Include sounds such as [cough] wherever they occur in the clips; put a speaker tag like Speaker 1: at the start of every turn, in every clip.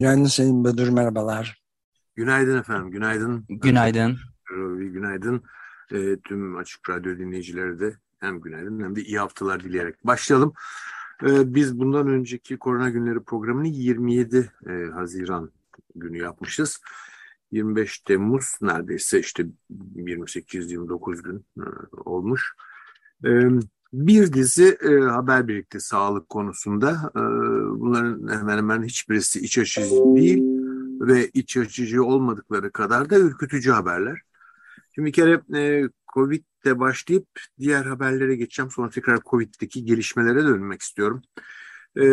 Speaker 1: Günaydın Sayın Bedur, merhabalar.
Speaker 2: Günaydın efendim, günaydın.
Speaker 3: Günaydın.
Speaker 2: Günaydın. E, tüm Açık Radyo dinleyicileri de hem günaydın hem de iyi haftalar dileyerek başlayalım. E, biz bundan önceki Korona Günleri programını 27 e, Haziran günü yapmışız. 25 Temmuz neredeyse işte 28-29 gün e, olmuş. E, bir dizi e, haber birlikte sağlık konusunda. E, bunların hemen hemen hiçbirisi iç açıcı değil ve iç açıcı olmadıkları kadar da ürkütücü haberler. Şimdi bir kere e, Covid'de başlayıp diğer haberlere geçeceğim. Sonra tekrar Covid'deki gelişmelere dönmek istiyorum. E,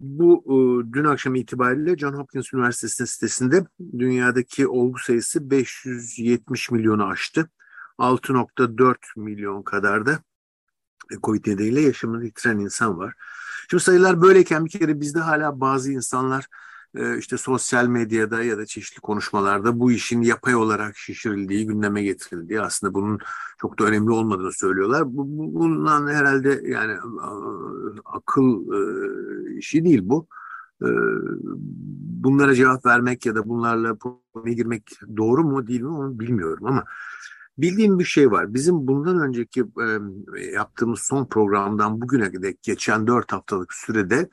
Speaker 2: bu e, dün akşam itibariyle John Hopkins Üniversitesi'nin sitesinde dünyadaki olgu sayısı 570 milyonu aştı. 6.4 milyon kadar da Covid nedeniyle yaşamını yitiren insan var. Şimdi sayılar böyleyken bir kere bizde hala bazı insanlar e, işte sosyal medyada ya da çeşitli konuşmalarda bu işin yapay olarak şişirildiği, gündeme getirildiği aslında bunun çok da önemli olmadığını söylüyorlar. Bundan herhalde yani akıl e, işi değil bu. E, bunlara cevap vermek ya da bunlarla konuya girmek doğru mu değil mi onu bilmiyorum ama Bildiğim bir şey var. Bizim bundan önceki e, yaptığımız son programdan bugüne dek geçen dört haftalık sürede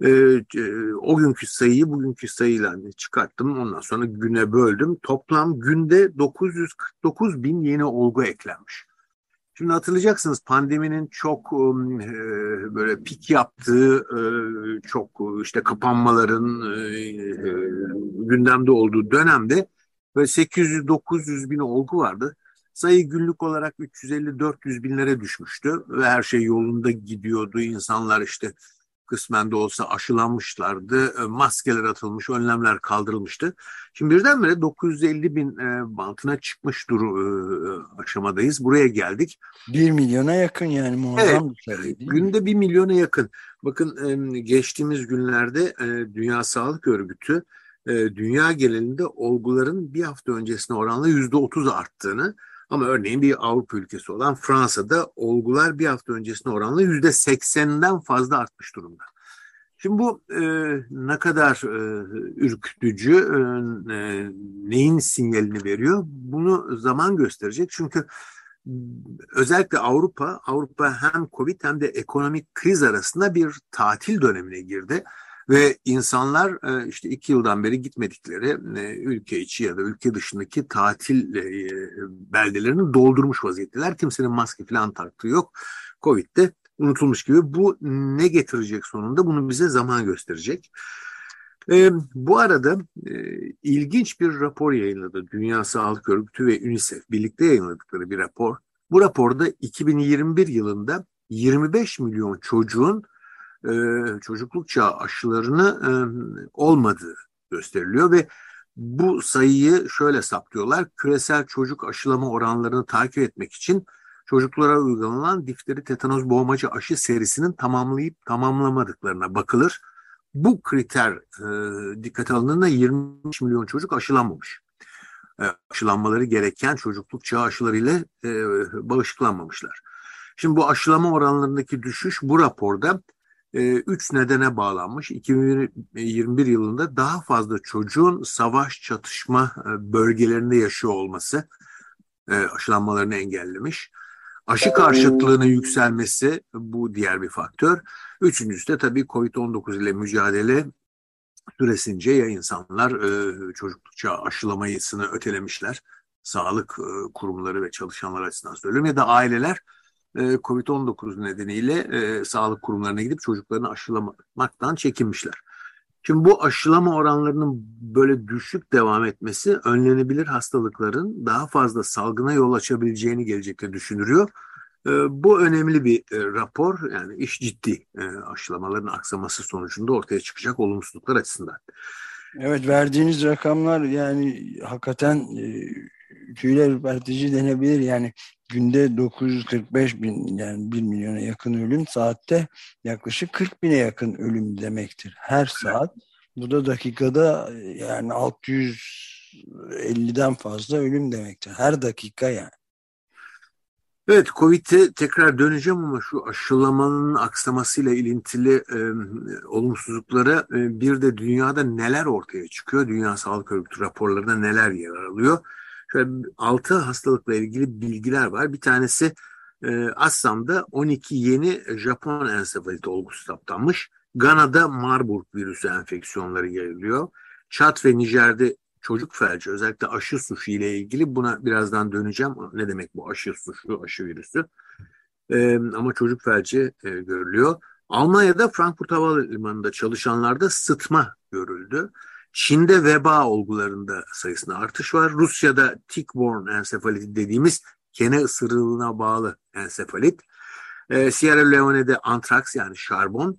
Speaker 2: e, e, o günkü sayıyı bugünkü sayıyla çıkarttım. Ondan sonra güne böldüm. Toplam günde 949 bin yeni olgu eklenmiş. Şimdi hatırlayacaksınız pandeminin çok e, böyle pik yaptığı, e, çok işte kapanmaların e, gündemde olduğu dönemde böyle 800-900 bin olgu vardı. Sayı günlük olarak 350-400 binlere düşmüştü ve her şey yolunda gidiyordu. İnsanlar işte kısmen de olsa aşılanmışlardı, e, maskeler atılmış, önlemler kaldırılmıştı. Şimdi birdenbire 950 bin e, bantına çıkmış duru e, aşamadayız. Buraya geldik.
Speaker 1: Bir milyona yakın yani muazzam
Speaker 2: evet,
Speaker 1: bir değil
Speaker 2: Günde mi? bir milyona yakın. Bakın geçtiğimiz günlerde Dünya Sağlık Örgütü dünya genelinde olguların bir hafta öncesine oranla yüzde otuz arttığını ama örneğin bir Avrupa ülkesi olan Fransa'da olgular bir hafta öncesine oranla yüzde seksenden fazla artmış durumda. Şimdi bu e, ne kadar e, ürkütücü, e, e, neyin sinyalini veriyor? Bunu zaman gösterecek. Çünkü özellikle Avrupa, Avrupa hem Covid hem de ekonomik kriz arasında bir tatil dönemine girdi. Ve insanlar e, işte iki yıldan beri gitmedikleri e, ülke içi ya da ülke dışındaki tatil e, beldelerini doldurmuş vaziyetteler. Kimsenin maske falan taktığı yok. Covid'de unutulmuş gibi. Bu ne getirecek sonunda? Bunu bize zaman gösterecek. Bu arada ilginç bir rapor yayınladı. Dünya Sağlık Örgütü ve UNICEF birlikte yayınladıkları bir rapor. Bu raporda 2021 yılında 25 milyon çocuğun e, çocukluk çağı aşılarını e, olmadığı gösteriliyor ve bu sayıyı şöyle saplıyorlar. Küresel çocuk aşılama oranlarını takip etmek için çocuklara uygulanan difteri tetanoz boğmacı aşı serisinin tamamlayıp tamamlamadıklarına bakılır. Bu kriter e, dikkate alındığında 23 milyon çocuk aşılanmamış. E, aşılanmaları gereken çocukluk çağı aşılarıyla e, bağışıklanmamışlar. Şimdi bu aşılama oranlarındaki düşüş bu raporda üç nedene bağlanmış. 2021 yılında daha fazla çocuğun savaş çatışma e, bölgelerinde yaşıyor olması e, aşılanmalarını engellemiş. Aşı karşıtlığının yükselmesi bu diğer bir faktör. Üçüncüsü de tabii COVID-19 ile mücadele süresince ya insanlar çocuklukça aşılamayısını ötelemişler. Sağlık kurumları ve çalışanlar açısından söylüyorum ya da aileler e, Covid-19 nedeniyle e, sağlık kurumlarına gidip çocuklarını aşılamaktan çekinmişler. Şimdi bu aşılama oranlarının böyle düşük devam etmesi önlenebilir hastalıkların daha fazla salgına yol açabileceğini gelecekte düşünürüyor. E, bu önemli bir e, rapor yani iş ciddi e, aşılamaların aksaması sonucunda ortaya çıkacak olumsuzluklar açısından.
Speaker 1: Evet verdiğiniz rakamlar yani hakikaten e, tüyler ürpertici denebilir. Yani günde 945 bin yani 1 milyona yakın ölüm saatte yaklaşık 40 bine yakın ölüm demektir. Her saat. Bu da dakikada yani 650'den fazla ölüm demektir. Her dakika yani.
Speaker 2: Evet, Covid'e tekrar döneceğim ama şu aşılamanın aksamasıyla ilintili e, olumsuzluklara e, bir de dünyada neler ortaya çıkıyor? Dünya Sağlık Örgütü raporlarında neler yer alıyor? Şöyle altı hastalıkla ilgili bilgiler var. Bir tanesi e, Assam'da 12 yeni Japon ensefalit olgusu saptanmış. Gana'da Marburg virüsü enfeksiyonları yayılıyor. Çat ve Nijer'de çocuk felci özellikle aşı suçu ile ilgili buna birazdan döneceğim. Ne demek bu aşı suçu, aşı virüsü? Ee, ama çocuk felci e, görülüyor. Almanya'da Frankfurt Havalimanı'nda çalışanlarda sıtma görüldü. Çin'de veba olgularında sayısında artış var. Rusya'da tick-borne ensefalit dediğimiz kene ısırığına bağlı ensefalit. Ee, Sierra Leone'de antraks yani şarbon.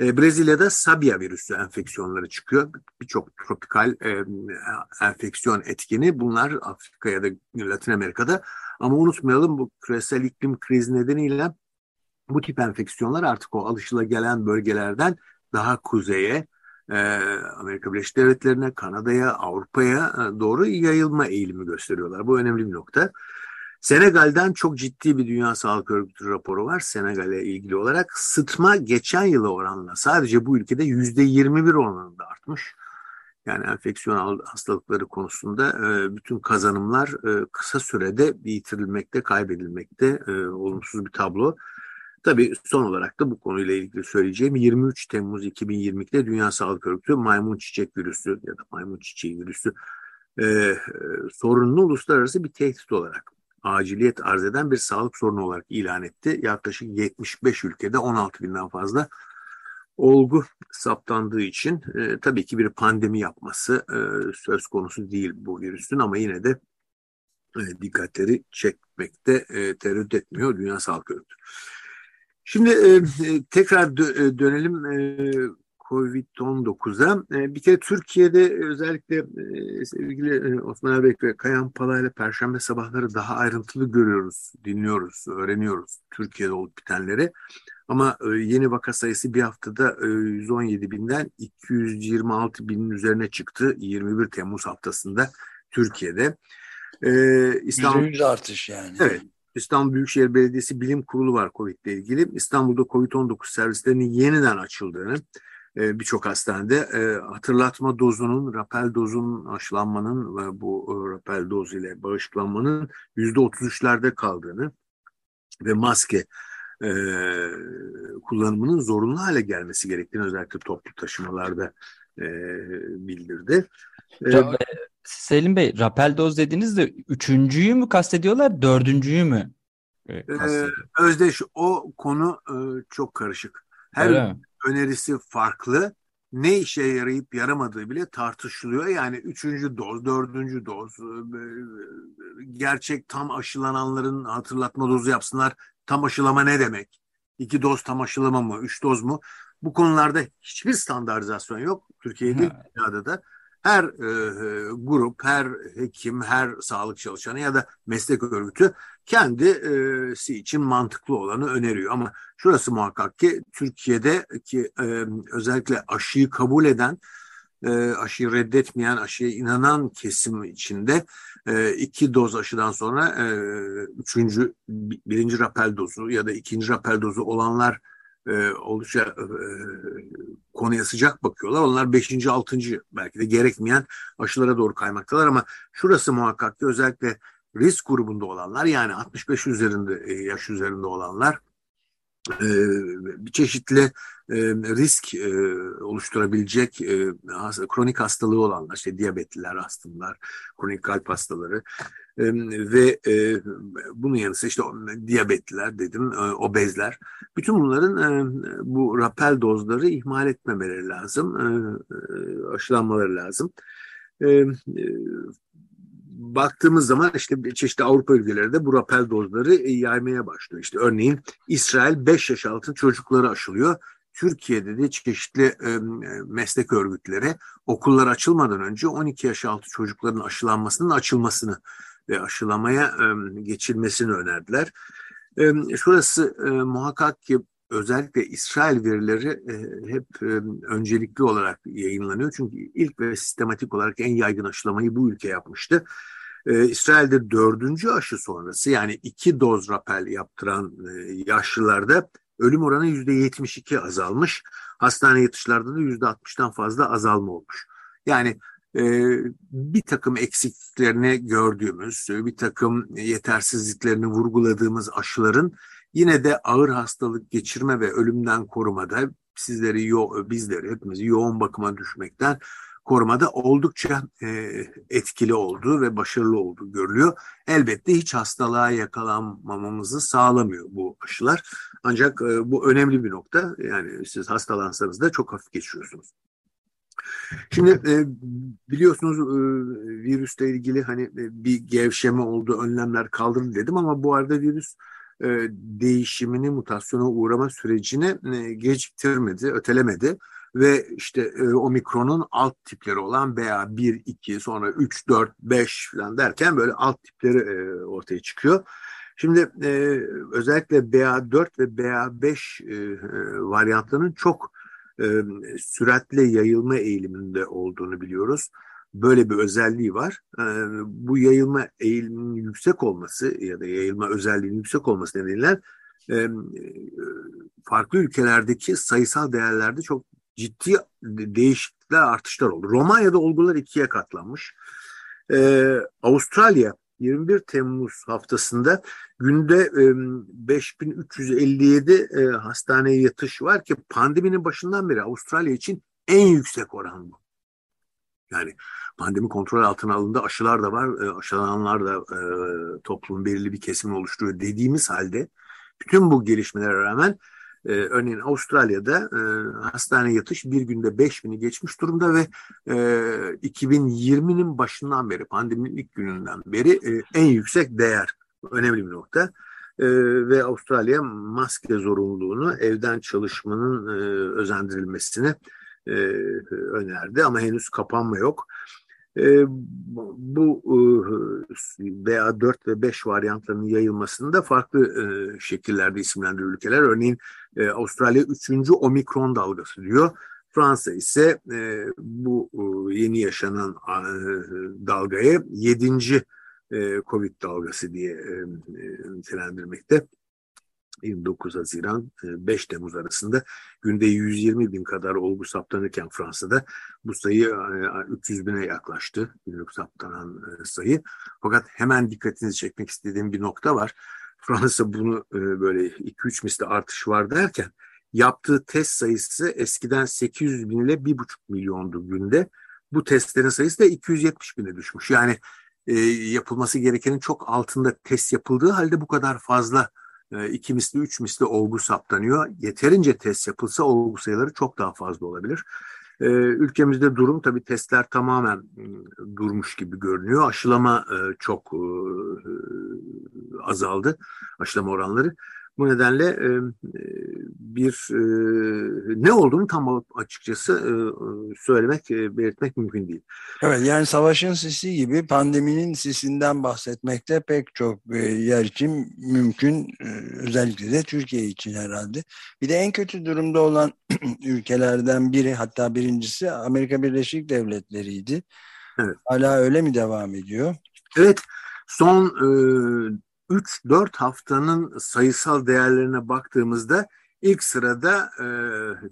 Speaker 2: E, Brezilya'da Sabia virüsü enfeksiyonları çıkıyor. Birçok tropikal e, enfeksiyon etkini bunlar Afrika ya da Latin Amerika'da. Ama unutmayalım bu küresel iklim krizi nedeniyle bu tip enfeksiyonlar artık o alışılagelen bölgelerden daha kuzeye, e, Amerika Birleşik Devletleri'ne, Kanada'ya, Avrupa'ya e, doğru yayılma eğilimi gösteriyorlar. Bu önemli bir nokta. Senegal'den çok ciddi bir Dünya Sağlık Örgütü raporu var Senegal'e ilgili olarak. Sıtma geçen yıla oranla sadece bu ülkede yüzde 21 oranında artmış. Yani enfeksiyon hastalıkları konusunda e, bütün kazanımlar e, kısa sürede yitirilmekte, kaybedilmekte olumsuz bir tablo. Tabii son olarak da bu konuyla ilgili söyleyeceğim 23 Temmuz 2022'de Dünya Sağlık Örgütü maymun çiçek virüsü ya da maymun çiçeği virüsü e, sorunlu uluslararası bir tehdit olarak aciliyet arz eden bir sağlık sorunu olarak ilan etti. Yaklaşık 75 ülkede 16 binden fazla olgu saptandığı için e, tabii ki bir pandemi yapması e, söz konusu değil bu virüsün ama yine de e, dikkatleri çekmekte e, tereddüt etmiyor Dünya Sağlık Örgütü. Şimdi e, e tekrar dö e, dönelim e, Covid-19'a. E, bir kere Türkiye'de özellikle e, sevgili e, Osman Erbek ve Kayan Pala ile Perşembe sabahları daha ayrıntılı görüyoruz, dinliyoruz, öğreniyoruz Türkiye'de olup bitenleri. Ama yeni vaka sayısı bir haftada 117 binden 226 binin üzerine çıktı 21 Temmuz haftasında Türkiye'de.
Speaker 1: İstanbul, %100 artış yani.
Speaker 2: Evet. İstanbul Büyükşehir Belediyesi Bilim Kurulu var COVID ile ilgili. İstanbul'da COVID-19 servislerinin yeniden açıldığını, e, birçok hastanede e, hatırlatma dozunun, rapel dozunun aşılanmanın ve bu e, rapel doz ile bağışıklanmanın yüzde otuz üçlerde kaldığını ve maske kullanımının zorunlu hale gelmesi gerektiğini özellikle toplu taşımalarda e, bildirdi.
Speaker 3: E, Selim Bey, rapel doz dediniz de üçüncüyü mü kastediyorlar, dördüncüyü mü?
Speaker 2: E, Özdeş o konu e, çok karışık. Her Öyle önerisi farklı. Ne işe yarayıp yaramadığı bile tartışılıyor. Yani üçüncü doz, dördüncü doz, e, gerçek tam aşılananların hatırlatma dozu yapsınlar. Tam aşılama ne demek? İki doz tam aşılama mı? Üç doz mu? Bu konularda hiçbir standartizasyon yok. Türkiye'de dünyada da her e, grup, her hekim, her sağlık çalışanı ya da meslek örgütü kendisi için mantıklı olanı öneriyor. Ama şurası muhakkak ki Türkiye'de ki e, özellikle aşıyı kabul eden, e, aşıyı reddetmeyen, aşıya inanan kesim içinde e, iki doz aşıdan sonra e, üçüncü, birinci rapel dozu ya da ikinci rapel dozu olanlar e, oldukça e, konuya sıcak bakıyorlar. Onlar 5. 6. belki de gerekmeyen aşılara doğru kaymaktalar ama şurası muhakkak ki özellikle risk grubunda olanlar yani 65 üzerinde e, yaş üzerinde olanlar çeşitli e, risk oluşturabilecek kronik hastalığı olanlar, işte diyabetliler, astımlar, kronik kalp hastaları ve bunun yanı sıra işte diyabetliler dedim, obezler. Bütün bunların bu rapel dozları ihmal etmemeleri lazım, aşılanmaları lazım baktığımız zaman işte çeşitli Avrupa ülkelerinde bu rapel dozları e, yaymaya başlıyor. İşte örneğin İsrail 5 yaş altı çocukları aşılıyor. Türkiye'de de çeşitli e, meslek örgütleri okullar açılmadan önce 12 yaş altı çocukların aşılanmasının açılmasını ve aşılamaya e, geçilmesini önerdiler. E, şurası e, muhakkak ki özellikle İsrail verileri e, hep e, öncelikli olarak yayınlanıyor. Çünkü ilk ve sistematik olarak en yaygın aşılamayı bu ülke yapmıştı. Ee, İsrail'de dördüncü aşı sonrası yani iki doz rapel yaptıran e, yaşlılarda ölüm oranı yüzde yetmiş iki azalmış. Hastane yatışlarda da yüzde altmıştan fazla azalma olmuş. Yani e, bir takım eksikliklerini gördüğümüz, bir takım yetersizliklerini vurguladığımız aşıların yine de ağır hastalık geçirme ve ölümden korumada sizleri, yo bizleri, hepimizi yoğun bakıma düşmekten korumada oldukça e, etkili olduğu ve başarılı olduğu görülüyor. Elbette hiç hastalığa yakalanmamamızı sağlamıyor bu aşılar. Ancak e, bu önemli bir nokta. Yani siz hastalansanız da çok hafif geçiyorsunuz. Şimdi e, biliyorsunuz e, virüsle ilgili hani e, bir gevşeme oldu, önlemler kaldırıldı dedim ama bu arada virüs e, değişimini, mutasyona uğrama sürecini e, geciktirmedi, ötelemedi ve işte e, omikronun alt tipleri olan BA1, 2, sonra 3, 4, 5 falan derken böyle alt tipleri e, ortaya çıkıyor. Şimdi e, özellikle BA4 ve BA5 e, e, varyantlarının çok e, süratle yayılma eğiliminde olduğunu biliyoruz. Böyle bir özelliği var. E, bu yayılma eğiliminin yüksek olması ya da yayılma özelliğinin yüksek olması nedeniyle e, farklı ülkelerdeki sayısal değerlerde çok ciddi değişiklikler, artışlar oldu. Romanya'da olgular ikiye katlanmış. Ee, Avustralya 21 Temmuz haftasında günde e, 5357 e, hastaneye yatış var ki pandeminin başından beri Avustralya için en yüksek oran bu. Yani pandemi kontrol altına alındı. Aşılar da var. E, aşılananlar da e, toplumun belirli bir kesimini oluşturuyor dediğimiz halde bütün bu gelişmelere rağmen e, örneğin Avustralya'da e, hastane yatış bir günde 5000'i geçmiş durumda ve e, 2020'nin başından beri, pandeminin ilk gününden beri e, en yüksek değer. Önemli bir nokta. E, ve Avustralya maske zorunluluğunu evden çalışmanın e, özendirilmesini e, önerdi ama henüz kapanma yok. E, bu e, BA4 ve 5 varyantlarının yayılmasında farklı e, şekillerde isimlendiriyor ülkeler. Örneğin e, Avustralya 3. omikron dalgası diyor. Fransa ise e, bu e, yeni yaşanan e, dalgayı 7. E, Covid dalgası diye e, e. 29 Haziran 5 e, Temmuz arasında günde 120 bin kadar olgu saptanırken Fransa'da bu sayı 300 e, bine yaklaştı günlük saptanan e, sayı. Fakat hemen dikkatinizi çekmek istediğim bir nokta var. Fransa bunu böyle 2-3 misli artış var derken yaptığı test sayısı eskiden 800 bin ile 1,5 milyondu günde. Bu testlerin sayısı da 270 bine düşmüş. Yani e, yapılması gerekenin çok altında test yapıldığı halde bu kadar fazla iki misli, üç misli olgu saptanıyor. Yeterince test yapılsa olgu sayıları çok daha fazla olabilir. E, ülkemizde durum tabii testler tamamen ıı, durmuş gibi görünüyor. Aşılama e, çok azaldı, aşılama oranları. Bu nedenle e, bir e, ne olduğunu tam açıkçası e, söylemek, e, belirtmek mümkün değil.
Speaker 1: Evet yani savaşın sisi gibi pandeminin sisinden bahsetmekte pek çok e, yer için mümkün. E, özellikle de Türkiye için herhalde. Bir de en kötü durumda olan [clears throat] ülkelerden biri hatta birincisi Amerika Birleşik Devletleri'ydi. Evet. Hala öyle mi devam ediyor?
Speaker 2: Evet. Son e, 3-4 haftanın sayısal değerlerine baktığımızda ilk sırada e,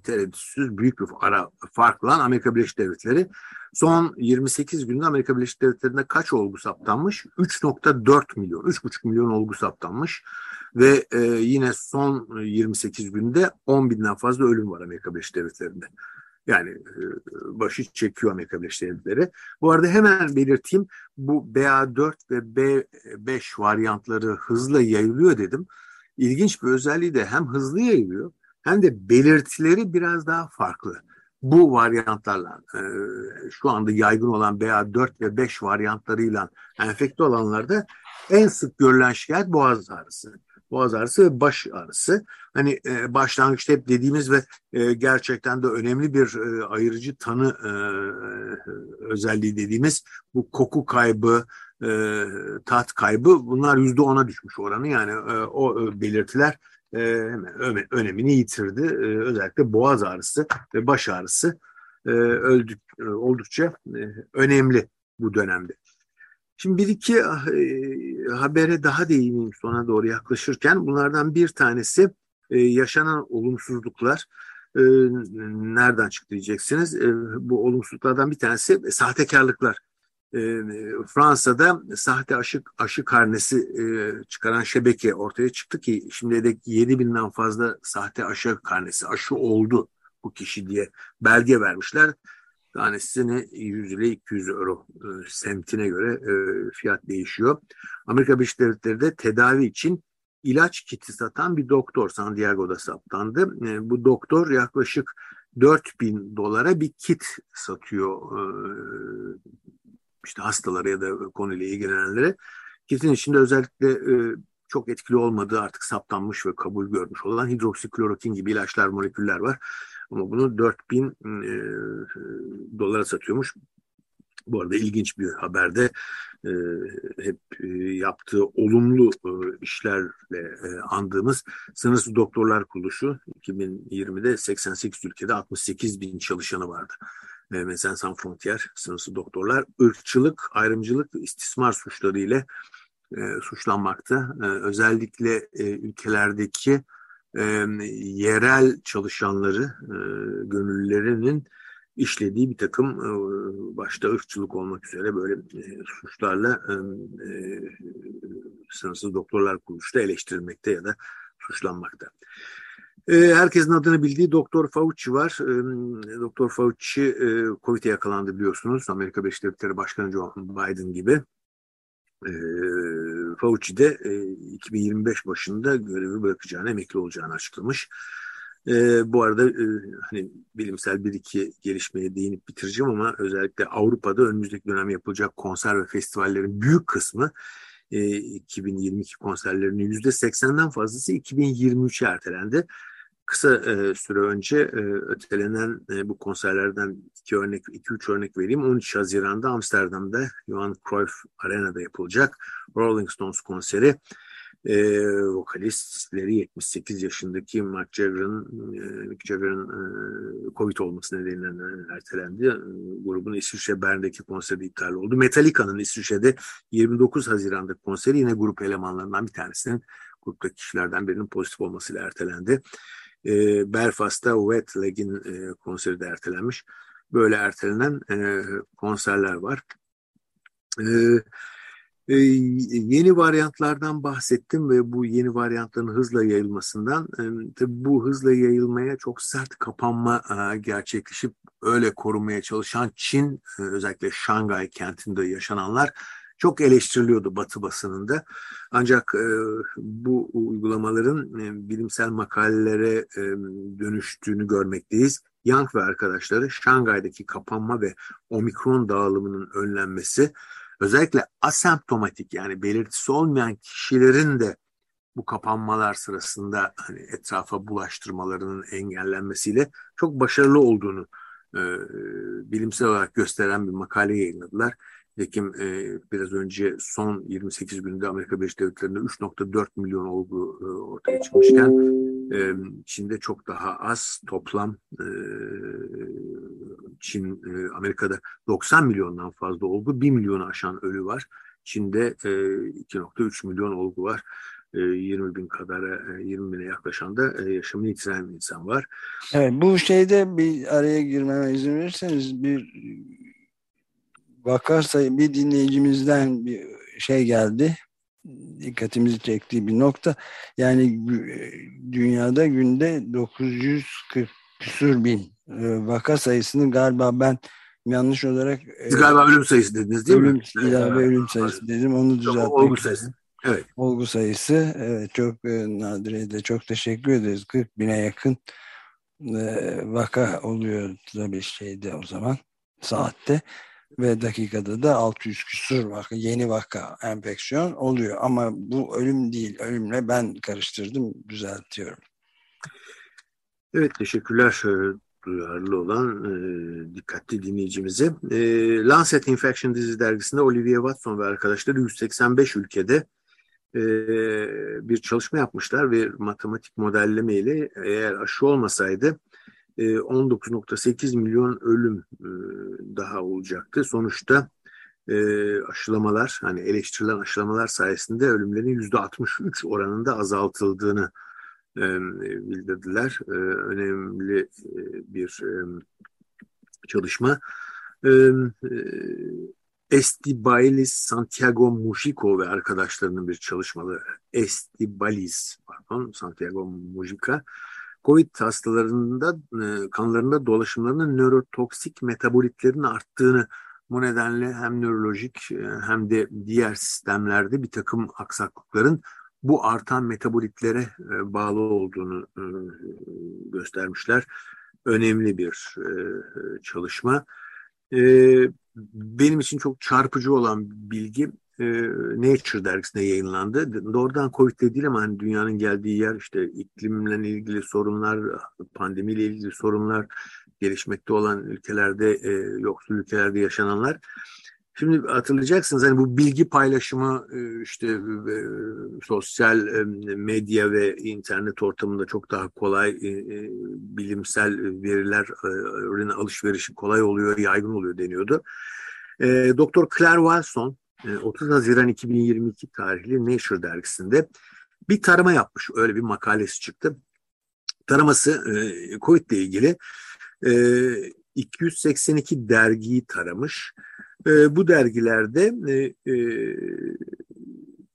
Speaker 2: tereddütsüz büyük bir ara farkla Amerika Birleşik Devletleri. Son 28 günde Amerika Birleşik Devletleri'nde kaç olgu saptanmış? 3.4 milyon, 3.5 milyon olgu saptanmış. Ve e, yine son 28 günde 10 binden fazla ölüm var Amerika Birleşik Devletleri'nde. Yani e, başı çekiyor Amerika Birleşik Devletleri. Bu arada hemen belirteyim bu BA4 ve B5 varyantları hızla yayılıyor dedim. İlginç bir özelliği de hem hızlı yayılıyor hem de belirtileri biraz daha farklı. Bu varyantlarla e, şu anda yaygın olan BA4 ve 5 varyantlarıyla enfekte olanlarda en sık görülen şikayet boğaz ağrısı boğaz ağrısı ve baş ağrısı. Hani e, başlangıçta hep dediğimiz ve e, gerçekten de önemli bir e, ayırıcı tanı e, özelliği dediğimiz bu koku kaybı, e, tat kaybı bunlar yüzde ona düşmüş oranı yani e, o e, belirtiler e, önemini yitirdi. E, özellikle boğaz ağrısı ve baş ağrısı e, öldük, e, oldukça e, önemli bu dönemde. Şimdi bir iki e, habere daha değineyim sona doğru yaklaşırken. Bunlardan bir tanesi e, yaşanan olumsuzluklar. E, nereden çıktı diyeceksiniz. E, bu olumsuzluklardan bir tanesi e, sahtekarlıklar. E, Fransa'da sahte aşı, aşı karnesi e, çıkaran şebeke ortaya çıktı ki şimdi de 7 binden fazla sahte aşı karnesi aşı oldu bu kişi diye belge vermişler. Tanesini 100 ile 200 euro e, semtine göre e, fiyat değişiyor. Amerika Birleşik Devletleri de tedavi için ilaç kiti satan bir doktor San Diego'da saptandı. E, bu doktor yaklaşık 4000 dolara bir kit satıyor işte hastalara ya da konuyla ilgilenenlere. Kitin içinde özellikle çok etkili olmadığı artık saptanmış ve kabul görmüş olan hidroksiklorokin gibi ilaçlar, moleküller var. Ama bunu 4000 e, dolara satıyormuş. Bu arada ilginç bir haberde e, hep e, yaptığı olumlu e, işlerle e, andığımız Sınırsız Doktorlar Kuruluşu 2020'de 88 ülkede 68 bin çalışanı vardı. E, Médecins Sans Frontières, Sınırsız Doktorlar, ırkçılık, ayrımcılık istismar suçları ile e, suçlanmakta. E, özellikle e, ülkelerdeki e, yerel çalışanları, e, gönüllülerinin işlediği bir takım e, başta ırkçılık olmak üzere böyle e, suçlarla e, e, sınırsız doktorlar kuruluşta eleştirilmekte ya da suçlanmakta. E, herkesin adını bildiği Doktor Fauci var. E, Doktor Fauci e, Covid'e yakalandı biliyorsunuz. Amerika Birleşik Devletleri Başkanı Joe Biden gibi. Fauci de e, 2025 başında görevi bırakacağını, emekli olacağını açıklamış. E, bu arada e, hani bilimsel bir iki gelişmeye değinip bitireceğim ama özellikle Avrupa'da önümüzdeki dönem yapılacak konser ve festivallerin büyük kısmı e, 2022 konserlerinin %80'den fazlası 2023'e ertelendi. Kısa e, süre önce e, ötelenen e, bu konserlerden iki örnek, iki üç örnek vereyim. 13 Haziran'da Amsterdam'da Johan Cruyff Arena'da yapılacak Rolling Stones konseri. E, vokalistleri 78 yaşındaki Mark Jagger'ın e, Mick Jagger'ın e, Covid olması nedeniyle ertelendi. E, grubun İsviçre Bern'deki konseri iptal oldu. Metallica'nın İsviçre'de 29 Haziran'da konseri yine grup elemanlarından bir tanesinin gruptaki kişilerden birinin pozitif olmasıyla ertelendi. E, Belfast'ta Wet Leg'in e, konseri de ertelenmiş. Böyle ertelenen e, konserler var. E, e, yeni varyantlardan bahsettim ve bu yeni varyantların hızla yayılmasından e, tabii bu hızla yayılmaya çok sert kapanma e, gerçekleşip öyle korumaya çalışan Çin e, özellikle Şangay kentinde yaşananlar çok eleştiriliyordu Batı basınında. Ancak e, bu uygulamaların e, bilimsel makalelere e, dönüştüğünü görmekteyiz. Yang ve arkadaşları Şangay'daki kapanma ve omikron dağılımının önlenmesi özellikle asemptomatik yani belirtisi olmayan kişilerin de bu kapanmalar sırasında hani etrafa bulaştırmalarının engellenmesiyle çok başarılı olduğunu e, bilimsel olarak gösteren bir makale yayınladılar. Nitekim e, biraz önce son 28 günde Amerika Birleşik Devletleri'nde 3.4 milyon olgu e, ortaya çıkmışken e, Çin'de çok daha az toplam e, Çin e, Amerika'da 90 milyondan fazla olgu 1 milyonu aşan ölü var. Çin'de e, 2.3 milyon olgu var. 20 e, bin kadar, 20 e, bine yaklaşan da e, yaşamını yitiren insan var.
Speaker 1: Evet, bu şeyde bir araya girmeme izin verirseniz bir vaka sayı bir dinleyicimizden bir şey geldi. Dikkatimizi çektiği bir nokta. Yani dünyada günde 940 küsur bin e, vaka sayısını galiba ben yanlış olarak
Speaker 2: Siz galiba ölüm sayısı dediniz değil
Speaker 1: ölüm,
Speaker 2: mi?
Speaker 1: İlave ölüm sayısı dedim. Onu düzeltmek.
Speaker 2: Olgu sayısı.
Speaker 1: Evet. Olgu sayısı. Evet, çok e, Nadire'ye de çok teşekkür ederiz. 40 bine yakın e, vaka oluyor tabii şeyde o zaman saatte ve dakikada da 600 küsur vaka, yeni vaka, enfeksiyon oluyor. Ama bu ölüm değil, ölümle ben karıştırdım, düzeltiyorum.
Speaker 2: Evet, teşekkürler duyarlı olan e, dikkatli dinleyicimize. E, Lancet Infection Disease dergisinde Olivia Watson ve arkadaşları 185 ülkede e, bir çalışma yapmışlar ve matematik modelleme ile eğer aşı olmasaydı 19.8 e, milyon ölüm e, daha olacaktı. Sonuçta e, aşılamalar hani eleştirilen aşılamalar sayesinde ölümlerin yüzde 63 oranında azaltıldığını bildirdiler. Önemli bir çalışma. E, e, Estibailis Santiago Mujico ve arkadaşlarının bir çalışmaları. Estibaliz, pardon, Santiago Mujica. Covid hastalarında e, kanlarında dolaşımlarının nörotoksik metabolitlerin arttığını bu nedenle hem nörolojik e, hem de diğer sistemlerde bir takım aksaklıkların bu artan metabolitlere e, bağlı olduğunu göstermişler. Önemli bir çalışma. Benim için çok çarpıcı olan bilgi e, Nature dergisinde yayınlandı. Doğrudan Covid değil ama hani dünyanın geldiği yer işte iklimle ilgili sorunlar, pandemiyle ilgili sorunlar, gelişmekte olan ülkelerde, e, yoksul ülkelerde yaşananlar. Şimdi hatırlayacaksınız hani bu bilgi paylaşımı e, işte e, sosyal e, medya ve internet ortamında çok daha kolay bilimsel verilerin alışverişi kolay oluyor, yaygın oluyor deniyordu. Doktor Claire Wilson 30 Haziran 2022 tarihli Nature dergisinde bir tarama yapmış. Öyle bir makalesi çıktı. Taraması COVID ile ilgili 282 dergiyi taramış e, bu dergilerde e, e,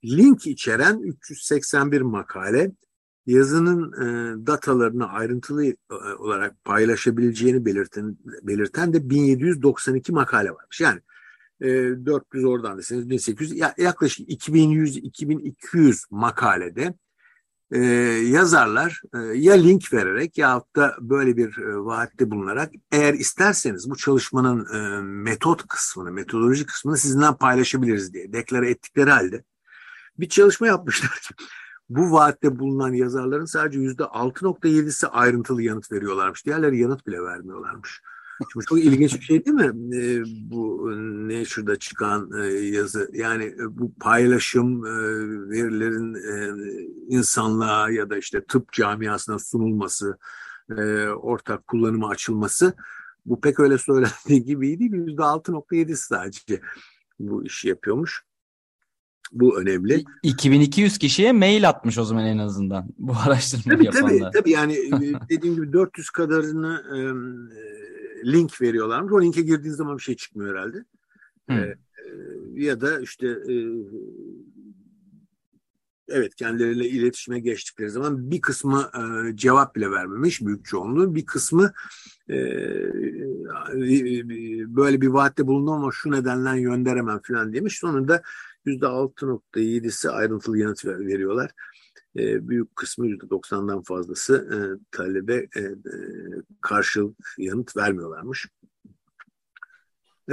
Speaker 2: link içeren 381 makale yazının e, datalarını ayrıntılı e, olarak paylaşabileceğini belirten, belirten de 1792 makale varmış. Yani e, 400 oradan deseniz 1800 yaklaşık 2100-2200 makalede e, yazarlar e, ya link vererek ya da böyle bir e, vaatte bulunarak eğer isterseniz bu çalışmanın e, metot kısmını, metodoloji kısmını sizinle paylaşabiliriz diye deklare ettikleri halde bir çalışma yapmışlar [laughs] bu vaatte bulunan yazarların sadece yüzde 6.7'si ayrıntılı yanıt veriyorlarmış. Diğerleri yanıt bile vermiyorlarmış. Şimdi çok ilginç bir şey değil mi? E, bu Nature'da çıkan e, yazı. Yani e, bu paylaşım e, verilerin e, insanlığa ya da işte tıp camiasına sunulması, e, ortak kullanıma açılması bu pek öyle söylendiği gibi değil. Yüzde altı nokta yedi sadece bu işi yapıyormuş. Bu önemli.
Speaker 3: 2200 kişiye mail atmış o zaman en azından bu [laughs] araştırmayı
Speaker 2: tabii,
Speaker 3: yapanlar.
Speaker 2: Tabii tabii yani e, [laughs] dediğim gibi 400 kadarını e, link veriyorlarmış. O linke girdiğin zaman bir şey çıkmıyor herhalde. Hmm. E, ya da işte e, evet kendileriyle iletişime geçtikleri zaman bir kısmı e, cevap bile vermemiş büyük çoğunluğu. Bir kısmı e, böyle bir vaatte bulundum ama şu nedenden gönderemem falan demiş. Sonunda %6.7'si ayrıntılı yanıt veriyorlar. E, büyük kısmı %90'dan fazlası e, talebe e, e, karşılık yanıt vermiyorlarmış.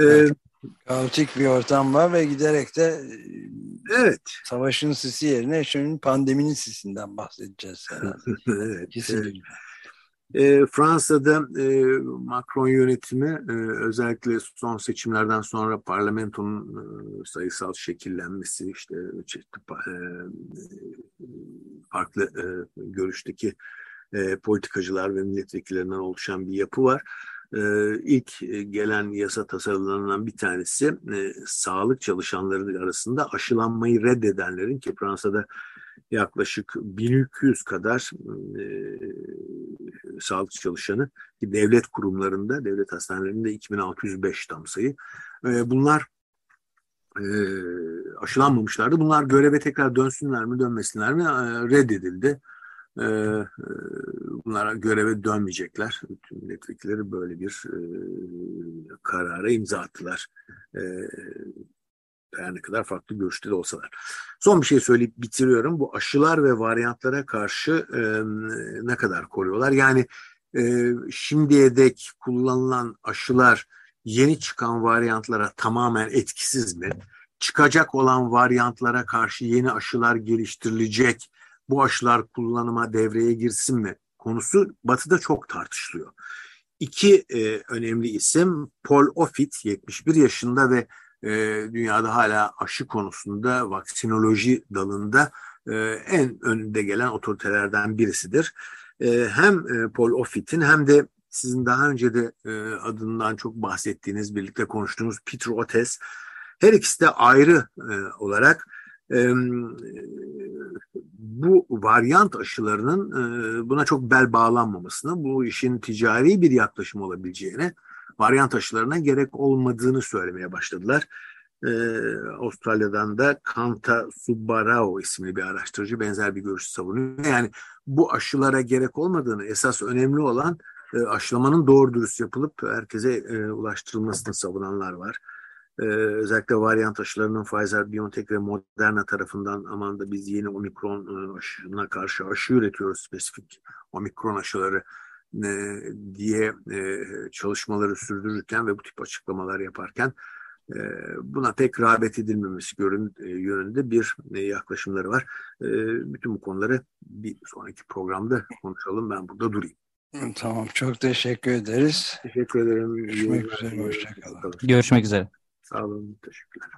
Speaker 1: E, Kaotik bir ortam var ve giderek de
Speaker 2: evet
Speaker 1: savaşın sisi yerine şimdi pandeminin sisinden bahsedeceğiz herhalde. [laughs] evet,
Speaker 2: Kesinlikle. Evet. E, Fransa'da e, Macron yönetimi e, özellikle son seçimlerden sonra parlamentonun e, sayısal şekillenmesi işte çeşitli e, farklı e, görüşteki e, politikacılar ve milletvekillerinden oluşan bir yapı var. E, ilk gelen yasa tasarılarından bir tanesi e, sağlık çalışanları arasında aşılanmayı reddedenlerin ki Fransa'da yaklaşık 1200 kadar e, sağlık çalışanı devlet kurumlarında, devlet hastanelerinde 2605 tam sayı. E, bunlar e, aşılanmamışlardı. Bunlar göreve tekrar dönsünler mi dönmesinler mi e, reddedildi. E, e, bunlar göreve dönmeyecekler. Bütün milletvekilleri böyle bir e, karara imza attılar. E, her ne kadar farklı görüşte de olsalar. Son bir şey söyleyip bitiriyorum. Bu aşılar ve varyantlara karşı e, ne kadar koruyorlar? Yani e, şimdiye dek kullanılan aşılar yeni çıkan varyantlara tamamen etkisiz mi? Çıkacak olan varyantlara karşı yeni aşılar geliştirilecek, bu aşılar kullanıma devreye girsin mi? Konusu Batı'da çok tartışılıyor. İki e, önemli isim Paul Offit 71 yaşında ve e, dünyada hala aşı konusunda vaksinoloji dalında e, en önde gelen otoritelerden birisidir. E, hem e, Paul Offit'in hem de sizin daha önce de e, adından çok bahsettiğiniz, birlikte konuştuğunuz Peter Otes Her ikisi de ayrı e, olarak e, bu varyant aşılarının e, buna çok bel bağlanmamasını, bu işin ticari bir yaklaşım olabileceğini, varyant aşılarına gerek olmadığını söylemeye başladılar. Ee, Avustralya'dan da Kanta Subbarao isimli bir araştırıcı benzer bir görüş savunuyor. Yani bu aşılara gerek olmadığını, esas önemli olan e, aşılamanın doğru dürüst yapılıp herkese e, ulaştırılmasını savunanlar var. Ee, özellikle varyant aşılarının Pfizer, BioNTech ve Moderna tarafından aman da biz yeni omikron e, aşına karşı aşı üretiyoruz spesifik omikron aşıları e, diye e, çalışmaları sürdürürken ve bu tip açıklamalar yaparken e, buna pek rağbet edilmemesi görün, e, yönünde bir e, yaklaşımları var. E, bütün bu konuları bir sonraki programda konuşalım. Ben burada durayım.
Speaker 1: Tamam. Çok teşekkür ederiz.
Speaker 2: Teşekkür ederim.
Speaker 1: Görüşmek üzere. Hoşçakalın.
Speaker 3: Görüşmek üzere.
Speaker 2: Sağ olun. Teşekkürler.